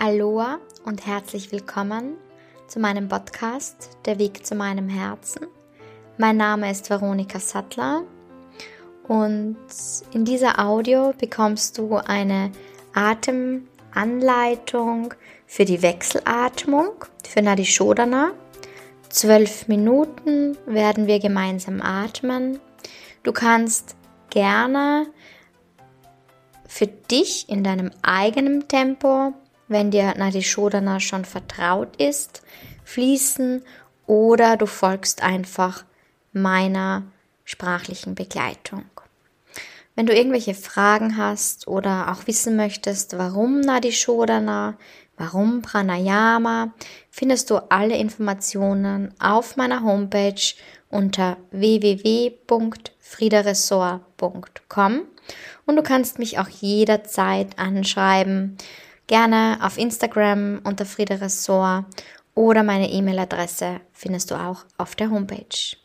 Aloha und herzlich willkommen zu meinem Podcast Der Weg zu meinem Herzen. Mein Name ist Veronika Sattler und in dieser Audio bekommst du eine Atemanleitung für die Wechselatmung für Nadi Shodana. Zwölf Minuten werden wir gemeinsam atmen. Du kannst gerne für dich in deinem eigenen Tempo wenn dir Nadi Shodana schon vertraut ist, fließen oder du folgst einfach meiner sprachlichen Begleitung. Wenn du irgendwelche Fragen hast oder auch wissen möchtest, warum Nadi Shodana, warum Pranayama, findest du alle Informationen auf meiner Homepage unter www.friederessort.com und du kannst mich auch jederzeit anschreiben, Gerne auf Instagram unter Friede Ressort oder meine E-Mail-Adresse findest du auch auf der Homepage.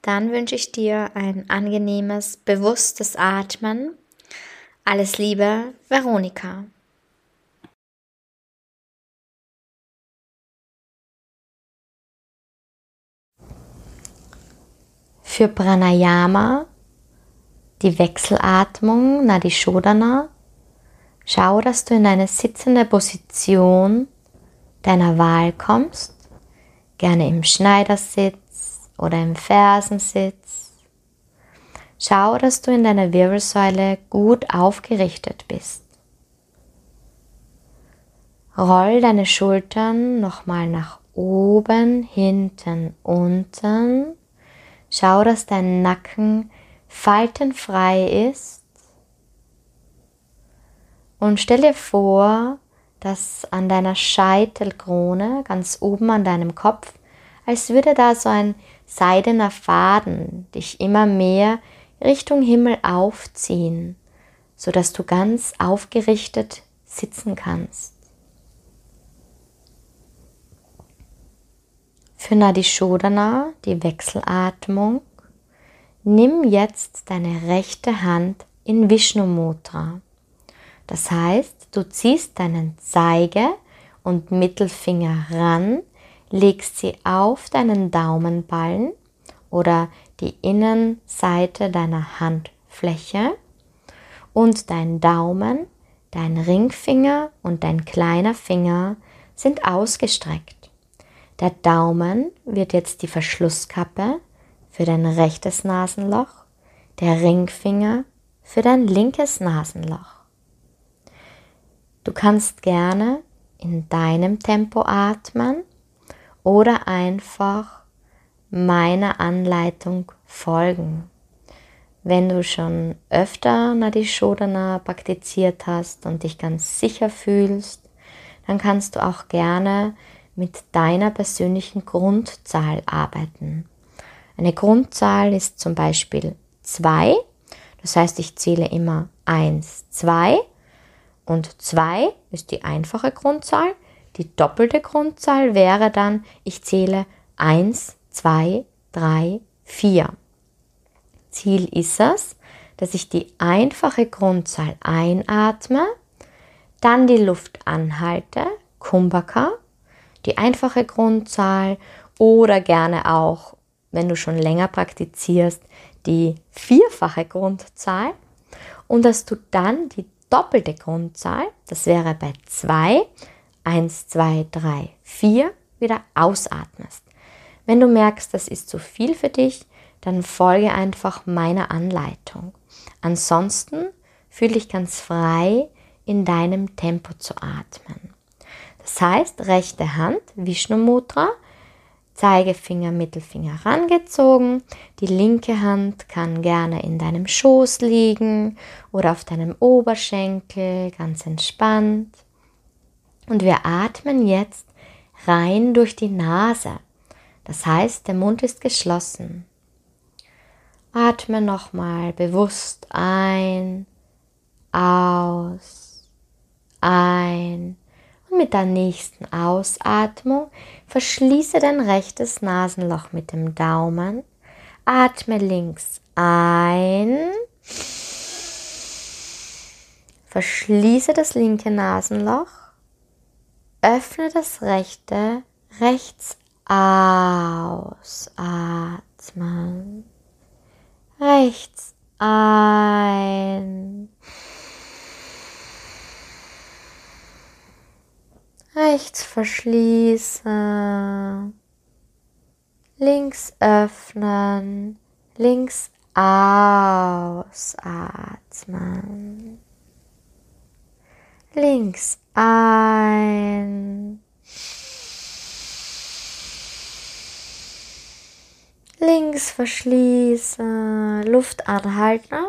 Dann wünsche ich dir ein angenehmes, bewusstes Atmen. Alles Liebe, Veronika. Für Pranayama, die Wechselatmung Nadi Shodana, Schau, dass du in eine sitzende Position deiner Wahl kommst, gerne im Schneidersitz oder im Fersensitz. Schau, dass du in deiner Wirbelsäule gut aufgerichtet bist. Roll deine Schultern nochmal nach oben, hinten, unten. Schau, dass dein Nacken faltenfrei ist und stell dir vor, dass an deiner Scheitelkrone, ganz oben an deinem Kopf, als würde da so ein seidener Faden dich immer mehr Richtung Himmel aufziehen, sodass du ganz aufgerichtet sitzen kannst. Für Nadishodana, die Wechselatmung, nimm jetzt deine rechte Hand in Vishnu Mudra. Das heißt, du ziehst deinen Zeige- und Mittelfinger ran, legst sie auf deinen Daumenballen oder die Innenseite deiner Handfläche und dein Daumen, dein Ringfinger und dein kleiner Finger sind ausgestreckt. Der Daumen wird jetzt die Verschlusskappe für dein rechtes Nasenloch, der Ringfinger für dein linkes Nasenloch. Du kannst gerne in deinem Tempo atmen oder einfach meiner Anleitung folgen. Wenn du schon öfter Nadi Shodana praktiziert hast und dich ganz sicher fühlst, dann kannst du auch gerne mit deiner persönlichen Grundzahl arbeiten. Eine Grundzahl ist zum Beispiel 2. Das heißt, ich zähle immer 1, 2 und 2 ist die einfache Grundzahl. Die doppelte Grundzahl wäre dann, ich zähle 1, 2, 3, 4. Ziel ist es, dass ich die einfache Grundzahl einatme, dann die Luft anhalte, Kumbhaka, die einfache Grundzahl oder gerne auch, wenn du schon länger praktizierst, die vierfache Grundzahl und dass du dann die doppelte Grundzahl, das wäre bei 2, 1, 2, 3, 4, wieder ausatmest. Wenn du merkst, das ist zu viel für dich, dann folge einfach meiner Anleitung. Ansonsten fühle dich ganz frei, in deinem Tempo zu atmen. Das heißt, rechte Hand, Vishnu Mudra, Zeigefinger, Mittelfinger rangezogen. Die linke Hand kann gerne in deinem Schoß liegen oder auf deinem Oberschenkel, ganz entspannt. Und wir atmen jetzt rein durch die Nase. Das heißt, der Mund ist geschlossen. Atme nochmal bewusst ein, aus, ein und mit der nächsten Ausatmung verschließe dein rechtes Nasenloch mit dem Daumen. Atme links ein. Verschließe das linke Nasenloch. öffne das rechte, rechts ausatmen. Rechts ein. Rechts verschließen. Links öffnen. Links ausatmen. Links ein. Links verschließen, Luft anhalten,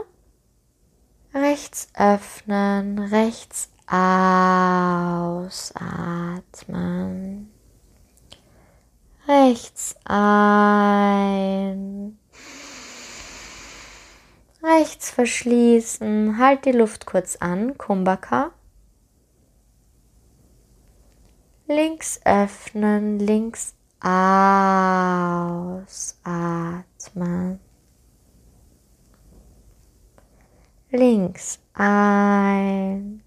rechts öffnen, rechts ausatmen, rechts ein, rechts verschließen, halt die Luft kurz an, Kumbhaka. Links öffnen, links Ausatmen. Links ein.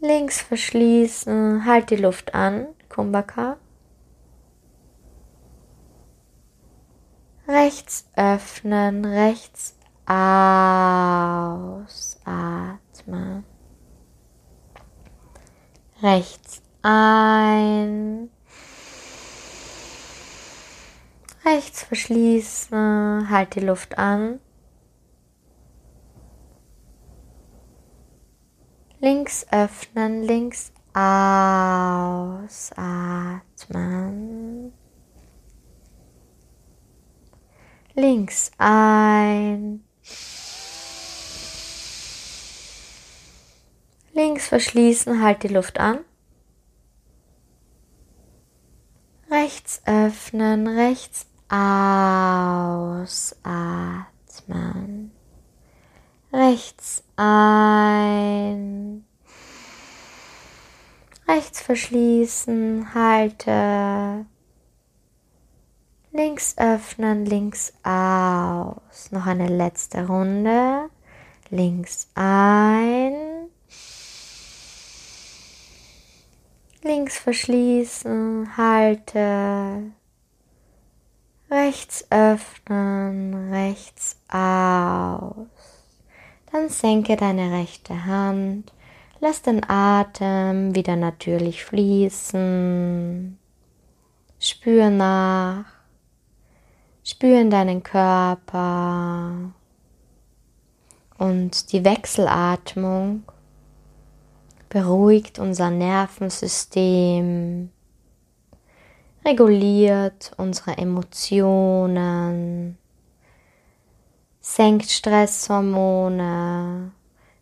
Links verschließen. Halt die Luft an. Kumbhaka. Rechts öffnen. Rechts ausatmen rechts ein, rechts verschließen, halt die Luft an, links öffnen, links ausatmen, links ein, Links verschließen, halt die Luft an. Rechts öffnen, rechts ausatmen. Rechts ein. Rechts verschließen, halte. Links öffnen, links aus. Noch eine letzte Runde. Links ein. links verschließen, halte, rechts öffnen, rechts aus. Dann senke deine rechte Hand, lass den Atem wieder natürlich fließen. Spür nach, spür in deinen Körper. Und die Wechselatmung beruhigt unser Nervensystem, reguliert unsere Emotionen, senkt Stresshormone,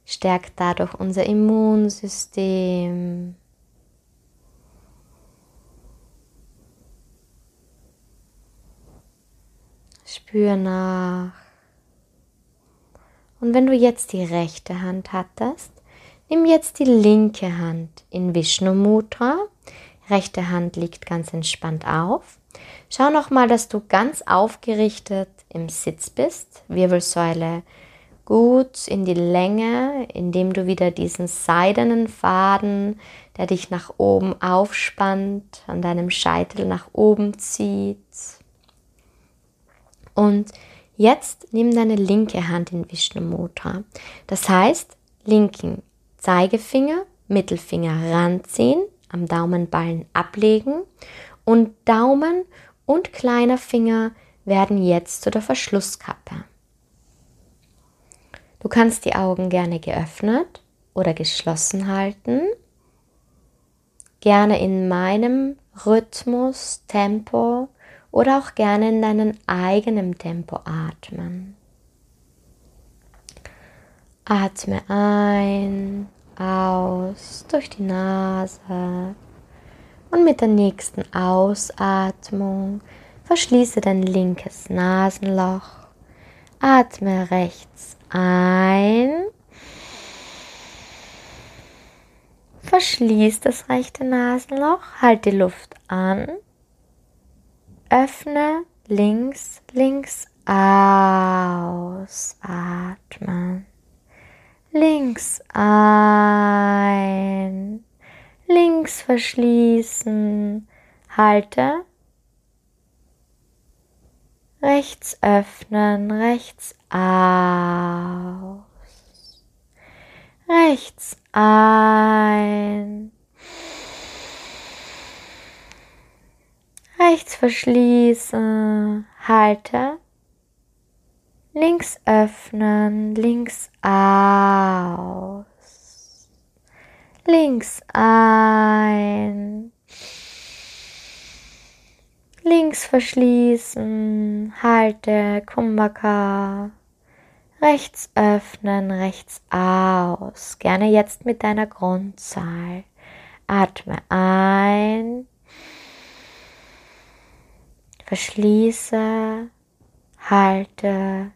stärkt dadurch unser Immunsystem. Spür nach. Und wenn du jetzt die rechte Hand hattest, Nimm jetzt die linke Hand in Vishnu Mudra. Rechte Hand liegt ganz entspannt auf. Schau nochmal, dass du ganz aufgerichtet im Sitz bist. Wirbelsäule gut in die Länge, indem du wieder diesen seidenen Faden, der dich nach oben aufspannt, an deinem Scheitel nach oben zieht. Und jetzt nimm deine linke Hand in Vishnu Mudra. Das heißt, linken Zeigefinger, Mittelfinger ranziehen, am Daumenballen ablegen und Daumen und kleiner Finger werden jetzt zu der Verschlusskappe. Du kannst die Augen gerne geöffnet oder geschlossen halten, gerne in meinem Rhythmus, Tempo oder auch gerne in deinem eigenen Tempo atmen. Atme ein aus durch die Nase und mit der nächsten Ausatmung verschließe dein linkes Nasenloch. Atme rechts ein. Verschließ das rechte Nasenloch, halt die Luft an. Öffne links, links ausatmen links ein, links verschließen, halte, rechts öffnen, rechts aus, rechts ein, rechts verschließen, halte, links öffnen, links aus, links ein, links verschließen, halte, Kumbhaka, rechts öffnen, rechts aus, gerne jetzt mit deiner Grundzahl. Atme ein, verschließe, halte,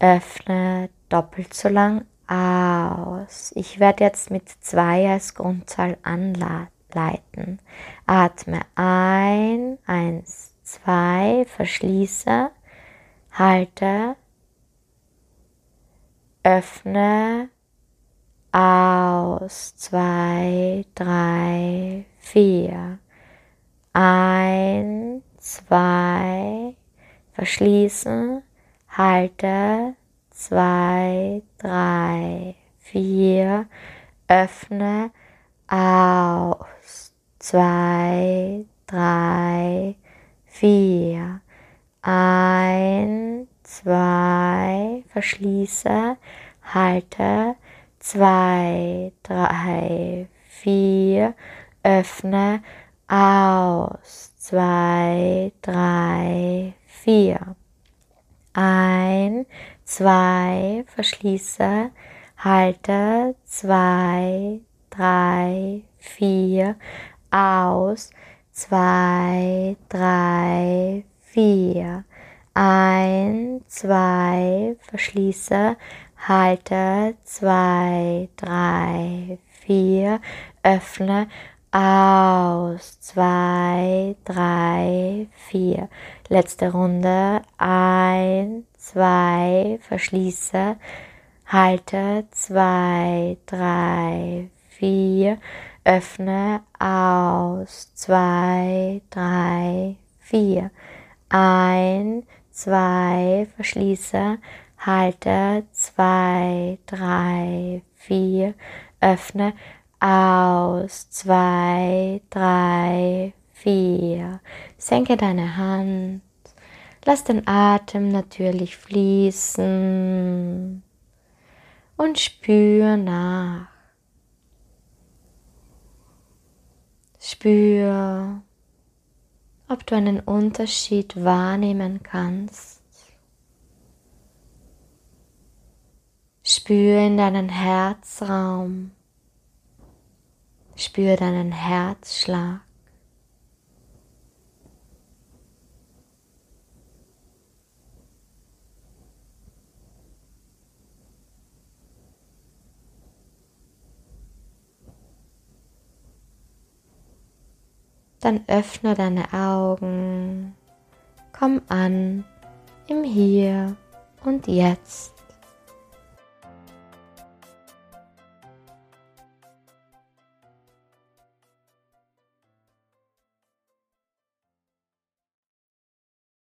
öffne. Doppelt so lang aus. Ich werde jetzt mit zwei als Grundzahl anleiten. Atme ein, eins, zwei, verschließe, halte, öffne, aus, zwei, drei, vier, ein, zwei, verschließen, halte, zwei, drei, vier, öffne, aus, zwei, drei, vier, ein, zwei, verschließe, halte, zwei, drei, vier, öffne, aus, zwei, drei, vier. Ein, zwei, verschließe, halte, zwei, drei, vier, aus, zwei, drei, vier. Ein, zwei, verschließe, halte, zwei, drei, vier, öffne, aus, zwei, drei, vier. Letzte Runde, ein, zwei, verschließe, halte, zwei, drei, vier, öffne, aus, zwei, drei, vier. Ein, zwei, verschließe, halte, zwei, drei, vier, öffne, aus, zwei, drei, vier. Senke deine Hand. Lass den Atem natürlich fließen und spür nach. Spür, ob du einen Unterschied wahrnehmen kannst. Spür in deinen Herzraum. Spür deinen Herzschlag. Dann öffne deine Augen, komm an im Hier und Jetzt.